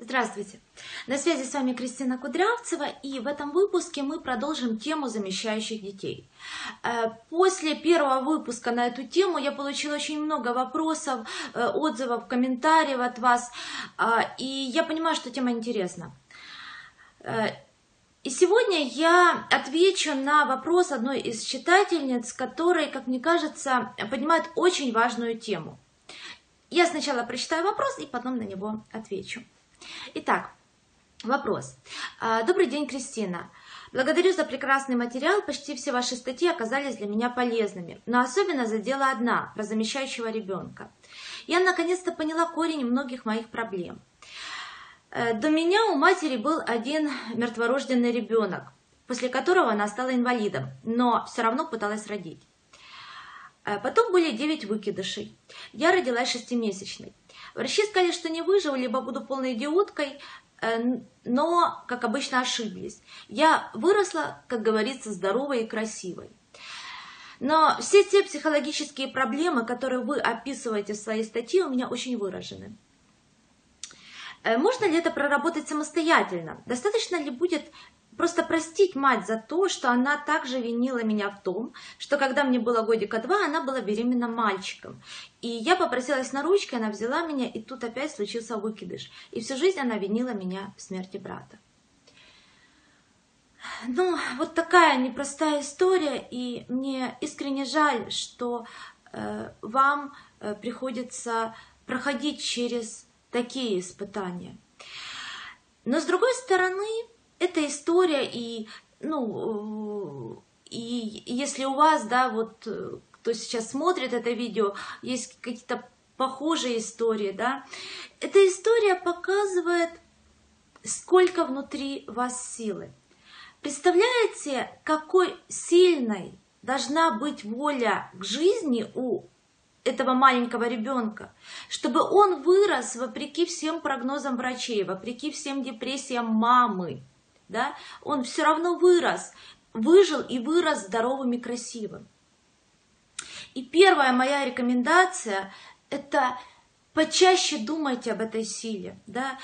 Здравствуйте! На связи с вами Кристина Кудрявцева, и в этом выпуске мы продолжим тему замещающих детей. Э, после первого выпуска на эту тему я получила очень много вопросов, э, отзывов, комментариев от вас, э, и я понимаю, что тема интересна. И сегодня я отвечу на вопрос одной из читательниц, которая, как мне кажется, поднимает очень важную тему. Я сначала прочитаю вопрос и потом на него отвечу. Итак, вопрос. А, добрый день, Кристина. Благодарю за прекрасный материал. Почти все ваши статьи оказались для меня полезными. Но особенно задела одна, про замещающего ребенка. Я наконец-то поняла корень многих моих проблем. Э, до меня у матери был один мертворожденный ребенок, после которого она стала инвалидом, но все равно пыталась родить. Э, потом были 9 выкидышей. Я родилась шестимесячной. Врачи сказали, что не выживу, либо буду полной идиоткой, э, но, как обычно, ошиблись. Я выросла, как говорится, здоровой и красивой. Но все те психологические проблемы, которые вы описываете в своей статье, у меня очень выражены. Э, можно ли это проработать самостоятельно? Достаточно ли будет просто простить мать за то, что она также винила меня в том, что когда мне было годика два, она была беременна мальчиком. И я попросилась на ручки, она взяла меня, и тут опять случился выкидыш. И всю жизнь она винила меня в смерти брата. Ну, вот такая непростая история, и мне искренне жаль, что э, вам э, приходится проходить через такие испытания. Но с другой стороны, эта история и, ну, и если у вас, да, вот кто сейчас смотрит это видео, есть какие-то похожие истории, да, эта история показывает, сколько внутри вас силы. Представляете, какой сильной должна быть воля к жизни у этого маленького ребенка, чтобы он вырос вопреки всем прогнозам врачей, вопреки всем депрессиям мамы, да, он все равно вырос, выжил и вырос здоровым и красивым. И первая моя рекомендация – это почаще думайте об этой силе, да,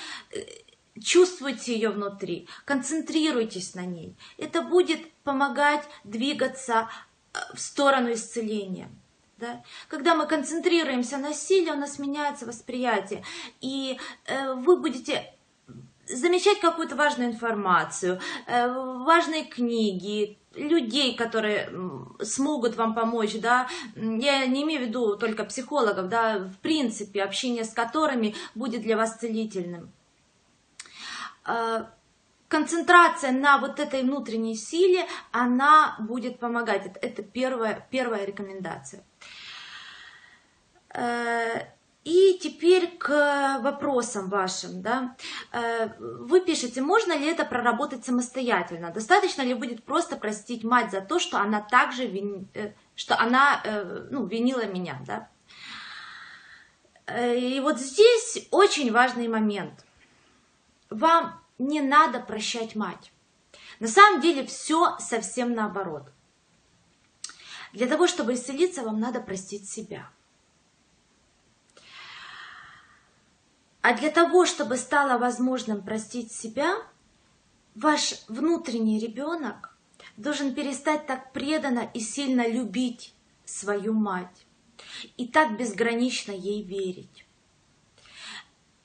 чувствуйте ее внутри, концентрируйтесь на ней. Это будет помогать двигаться э, в сторону исцеления. Да? Когда мы концентрируемся на силе, у нас меняется восприятие, и э, вы будете замечать какую-то важную информацию, э, важные книги, людей, которые смогут вам помочь, да, я не имею в виду только психологов, да, в принципе, общение с которыми будет для вас целительным. Э, концентрация на вот этой внутренней силе, она будет помогать. Это, первая, первая рекомендация. Э, и теперь к вопросам вашим. Да? Э, вы пишете, можно ли это проработать самостоятельно? Достаточно ли будет просто простить мать за то, что она также вин... Э, что она ну, винила меня? Да? И вот здесь очень важный момент. Вам не надо прощать мать. На самом деле все совсем наоборот. Для того, чтобы исцелиться, вам надо простить себя. А для того, чтобы стало возможным простить себя, ваш внутренний ребенок должен перестать так преданно и сильно любить свою мать и так безгранично ей верить.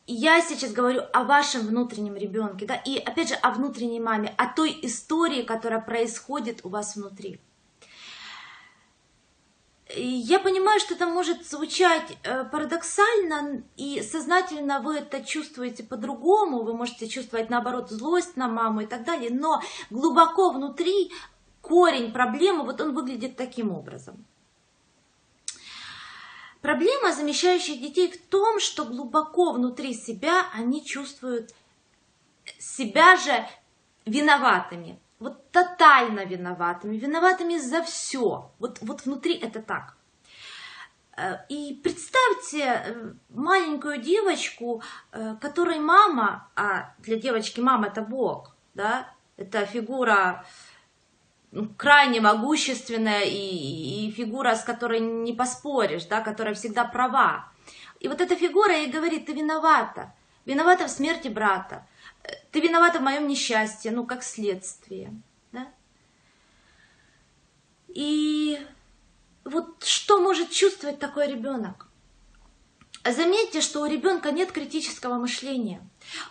Я сейчас говорю о вашем внутреннем ребенке, да, и опять же о внутренней маме, о той истории, которая происходит у вас внутри я понимаю, что это может звучать э, парадоксально, и сознательно вы это чувствуете по-другому, вы можете чувствовать, наоборот, злость на маму и так далее, но глубоко внутри корень проблемы, вот он выглядит таким образом. Проблема замещающих детей в том, что глубоко внутри себя они чувствуют себя же виноватыми вот тотально виноватыми, виноватыми за все. Вот, вот внутри это так. Э, и представьте э, маленькую девочку, э, которой мама, а для девочки мама это Бог, да, это фигура ну, крайне могущественная и, и фигура, с которой не поспоришь, да, которая всегда права. И вот эта фигура ей говорит, ты виновата, виновата в смерти брата, ты виновата в моем несчастье, ну, как следствие, да? И вот что может чувствовать такой ребенок? Заметьте, что у ребенка нет критического мышления.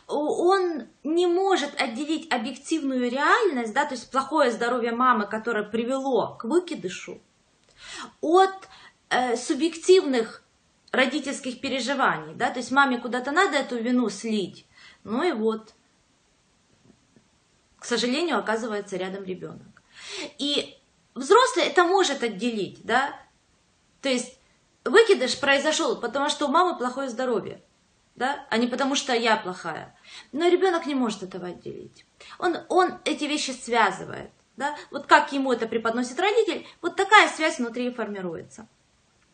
Он не может отделить объективную реальность, да, то есть плохое здоровье мамы, которое привело к выкидышу, от э, субъективных родительских переживаний. Да, то есть маме куда-то надо эту вину слить. Ну и вот, к сожалению, оказывается рядом ребенок. И взрослый это может отделить, да, то есть выкидыш произошел, потому что у мамы плохое здоровье, да, а не потому что я плохая. Но ребенок не может этого отделить. Он, он эти вещи связывает. Да? Вот как ему это преподносит родитель, вот такая связь внутри формируется.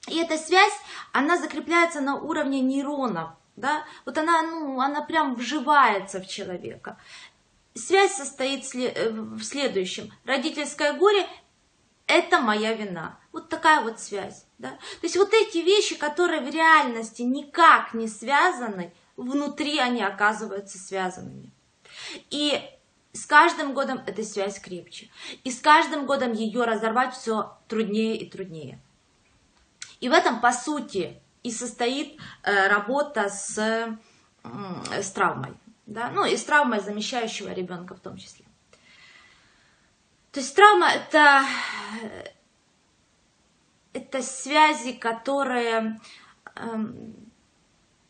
И эта связь, она закрепляется на уровне нейронов. Да? Вот она, ну, она прям вживается в человека. Связь состоит э, в следующем. Родительское горе – это моя вина. Вот такая вот связь. Да? То есть вот эти вещи, которые в реальности никак не связаны, внутри они оказываются связанными. И с каждым годом эта связь крепче. И с каждым годом ее разорвать все труднее и труднее. И в этом, по сути, и состоит э, работа с, с травмой. Да? Ну и с травмой замещающего ребенка в том числе. То есть травма это это связи, которые, эм,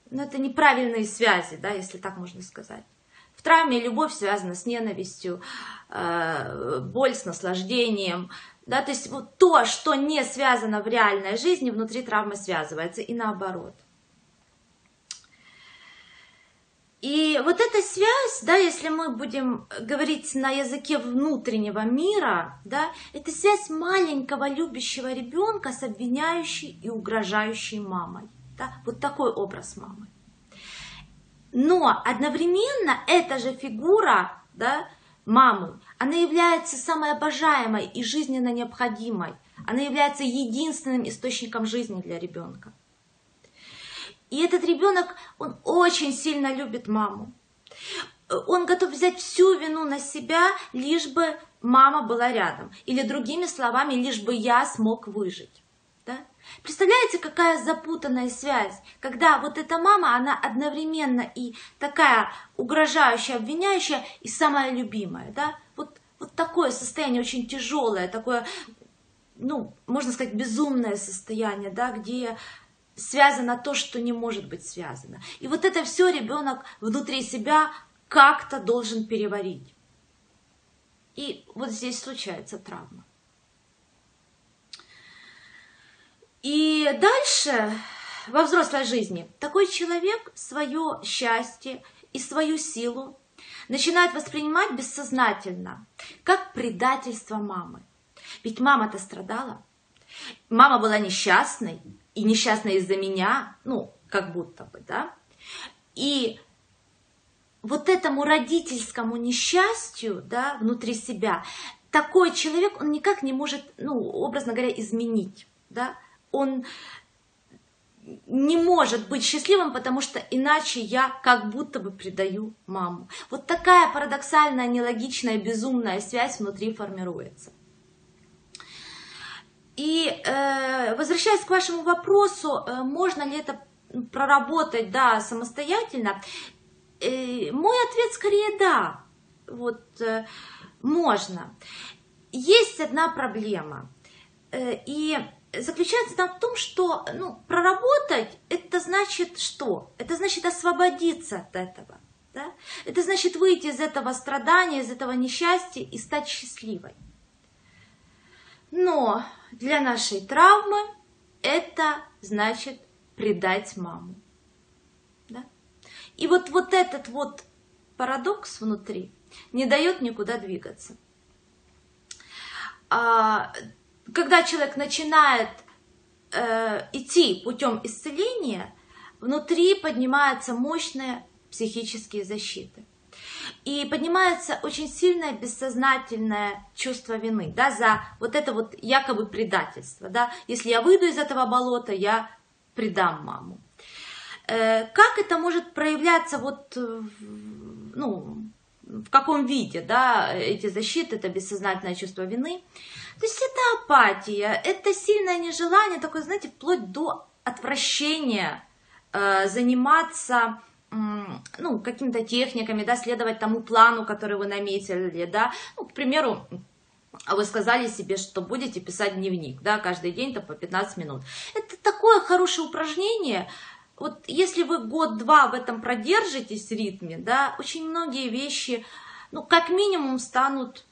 ну, это неправильные связи, да, если так можно сказать. В травме любовь связана с ненавистью, э, боль с наслаждением, да, то есть вот то, что не связано в реальной жизни, внутри травмы связывается, и наоборот. И вот эта связь, да, если мы будем говорить на языке внутреннего мира, да, это связь маленького любящего ребенка с обвиняющей и угрожающей мамой. Да, вот такой образ мамы. Но одновременно эта же фигура, да, мамы, она является самой обожаемой и жизненно необходимой. Она является единственным источником жизни для ребенка. И этот ребенок, он очень сильно любит маму. Он готов взять всю вину на себя, лишь бы мама была рядом. Или другими словами, лишь бы я смог выжить. Да? Представляете, какая запутанная связь, когда вот эта мама, она одновременно и такая угрожающая, обвиняющая, и самая любимая. Да? Вот, вот такое состояние очень тяжелое, такое, ну, можно сказать, безумное состояние, да, где связано то, что не может быть связано. И вот это все ребенок внутри себя как-то должен переварить. И вот здесь случается травма. И дальше во взрослой жизни такой человек свое счастье и свою силу начинает воспринимать бессознательно, как предательство мамы. Ведь мама-то страдала. Мама была несчастной, и несчастная из-за меня, ну, как будто бы, да. И вот этому родительскому несчастью, да, внутри себя, такой человек, он никак не может, ну, образно говоря, изменить, да. Он не может быть счастливым, потому что иначе я как будто бы предаю маму. Вот такая парадоксальная, нелогичная, безумная связь внутри формируется. И э, возвращаясь к вашему вопросу, э, можно ли это проработать, да, самостоятельно, э, мой ответ скорее да, вот э, можно. Есть одна проблема, и заключается там в том, что ну, проработать это значит что? Это значит освободиться от этого. Да? Это значит выйти из этого страдания, из этого несчастья и стать счастливой. Но для нашей травмы это значит предать маму. Да? И вот, вот этот вот парадокс внутри не дает никуда двигаться. А, когда человек начинает э, идти путем исцеления, внутри поднимаются мощные психические защиты и поднимается очень сильное бессознательное чувство вины, да, за вот это вот якобы предательство, да, если я выйду из этого болота, я предам маму. Э, как это может проявляться вот, ну, в каком виде, да, эти защиты, это бессознательное чувство вины. То есть это апатия, это сильное нежелание, такое, знаете, вплоть до отвращения э, заниматься ну, какими-то техниками, да, следовать тому плану, который вы наметили, да, ну, к примеру, вы сказали себе, что будете писать дневник, да, каждый день-то по 15 минут. Это такое хорошее упражнение, вот если вы год-два в этом продержитесь ритме, да, очень многие вещи, ну, как минимум, станут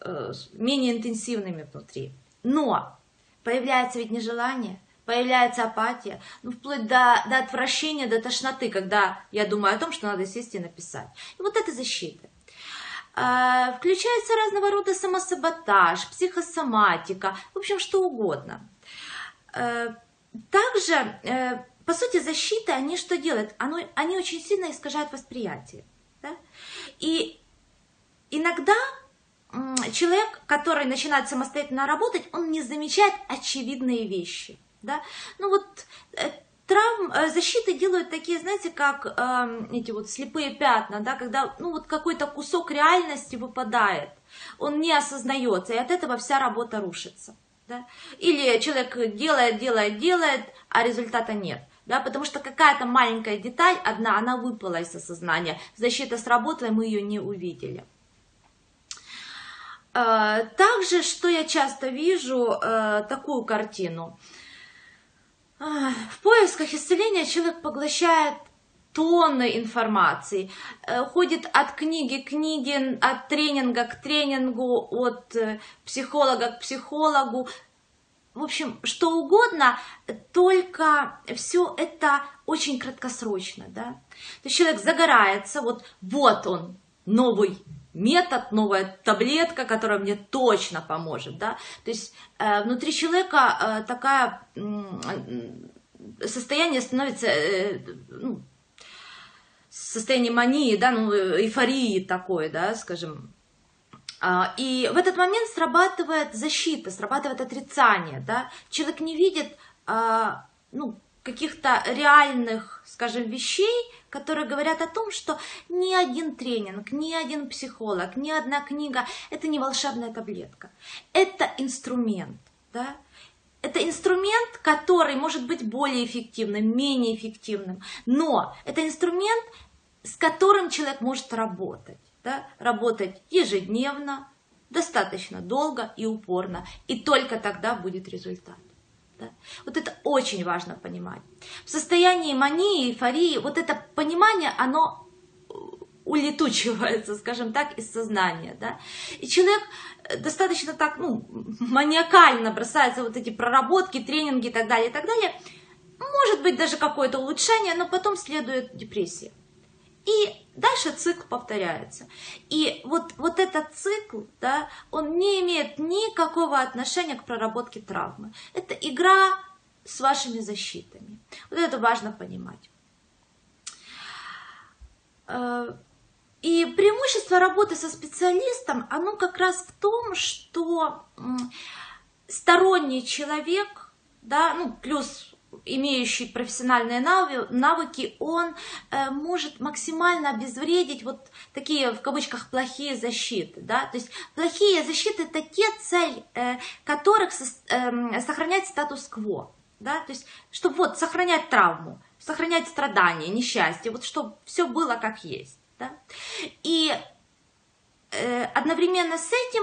э, менее интенсивными внутри. Но появляется ведь нежелание, появляется апатия, ну, вплоть до, до отвращения, до тошноты, когда я думаю о том, что надо сесть и написать. И вот это защита. Э, включается разного рода самосаботаж, психосоматика, в общем, что угодно. Э, также э, по сути, защита, они что делают? Оно, они очень сильно искажают восприятие. Да? И иногда человек, который начинает самостоятельно работать, он не замечает очевидные вещи. Да? Ну вот э, травм, э, защиты делают такие, знаете, как э, эти вот слепые пятна, да, когда ну вот какой-то кусок реальности выпадает, он не осознается, и от этого вся работа рушится. Да? Или человек делает, делает, делает, а результата нет да, потому что какая-то маленькая деталь одна, она выпала из осознания, защита сработала, и мы ее не увидели. Э, также, что я часто вижу, такую картину. Э, в поисках исцеления человек поглощает тонны информации, ходит от книги к книге, от тренинга к тренингу, от психолога к психологу, в общем, что угодно, только все это очень краткосрочно, да. То есть человек загорается, вот, вот он, новый метод, новая таблетка, которая мне точно поможет, да. То есть э, внутри человека э, такая э, состояние становится, э, ну, состояние мании, да, ну, эйфории такой, да, скажем, а, и в этот момент срабатывает защита, срабатывает отрицание. Да? Человек не видит а, ну, каких-то реальных, скажем, вещей, которые говорят о том, что ни один тренинг, ни один психолог, ни одна книга – это не волшебная таблетка. Это инструмент. Да? Это инструмент, который может быть более эффективным, менее эффективным, но это инструмент, с которым человек может работать да, работать ежедневно, достаточно долго и упорно, и только тогда будет результат. Да? Вот это очень важно понимать. В состоянии мании, эйфории, вот это понимание, оно э, улетучивается, скажем так, из сознания. Да? И человек э, достаточно так, ну, маниакально бросается вот эти проработки, тренинги и так далее, и так далее. Может быть даже какое-то улучшение, но потом следует депрессия. И дальше цикл повторяется. И вот, вот этот цикл, да, он не имеет никакого отношения к проработке травмы. Это игра с вашими защитами. Вот это важно понимать. Э, и преимущество работы со специалистом, оно как раз в том, что сторонний человек, да, ну, плюс имеющий профессиональные навыки, он э, может максимально обезвредить вот такие, в кавычках, плохие защиты. Да? То есть плохие защиты – это те цель э, которых эм, сохранять статус-кво. Да? То есть, чтобы вот сохранять травму, сохранять страдания, несчастье, вот чтобы все было как есть. Да? И э, одновременно с этим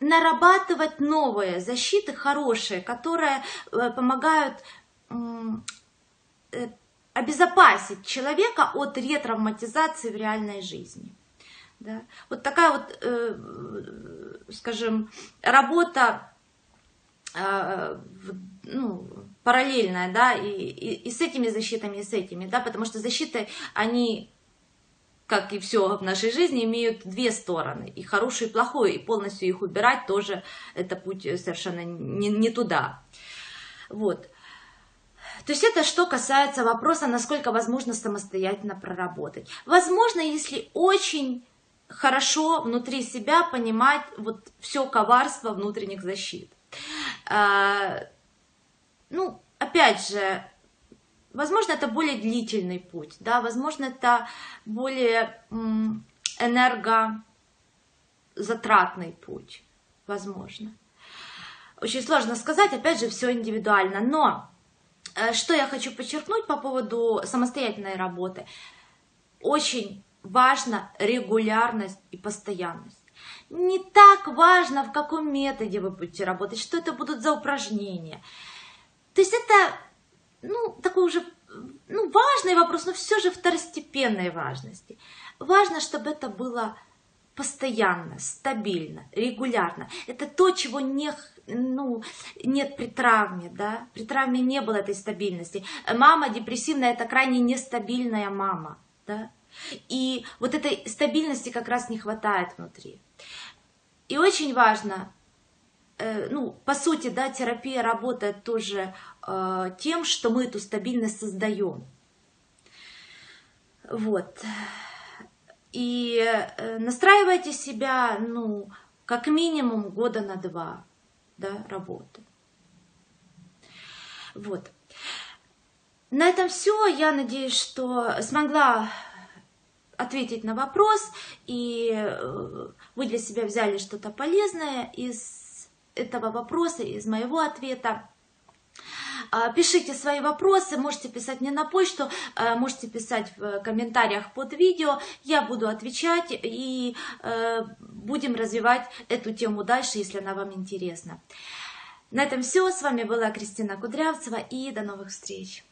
нарабатывать новые защиты, хорошие, которые помогают обезопасить человека от ретравматизации в реальной жизни. Да? Вот такая вот, э, скажем, работа э, ну, параллельная, да, и, и, и с этими защитами, и с этими, да, потому что защиты, они, как и все в нашей жизни, имеют две стороны, и хорошую, и плохую, и полностью их убирать тоже это путь совершенно не, не туда. Вот. То есть это что касается вопроса, насколько возможно самостоятельно проработать. Возможно, если очень хорошо внутри себя понимать вот все коварство внутренних защит. А, ну, опять же, Возможно, это более длительный путь, да, возможно, это более энергозатратный путь, возможно. Очень сложно сказать, опять же, все индивидуально, но что я хочу подчеркнуть по поводу самостоятельной работы. Очень важна регулярность и постоянность. Не так важно, в каком методе вы будете работать, что это будут за упражнения. То есть это, ну, такой уже, ну, важный вопрос, но все же второстепенной важности. Важно, чтобы это было постоянно, стабильно, регулярно. Это то, чего не, ну, нет при травме, да? При травме не было этой стабильности. Мама депрессивная – это крайне нестабильная мама, да? И вот этой стабильности как раз не хватает внутри. И очень важно, э, ну, по сути, да, терапия работает тоже э, тем, что мы эту стабильность создаем. Вот. И э, настраивайте себя, ну, как минимум года на два, да, работы. Вот. На этом все. Я надеюсь, что смогла ответить на вопрос, и э, вы для себя взяли что-то полезное из этого вопроса, из моего ответа. А, пишите свои вопросы, можете писать мне на почту, а, можете писать в комментариях под видео. Я буду отвечать и э, будем развивать эту тему дальше, если она вам интересна. На этом все. С вами была Кристина Кудрявцева и до новых встреч.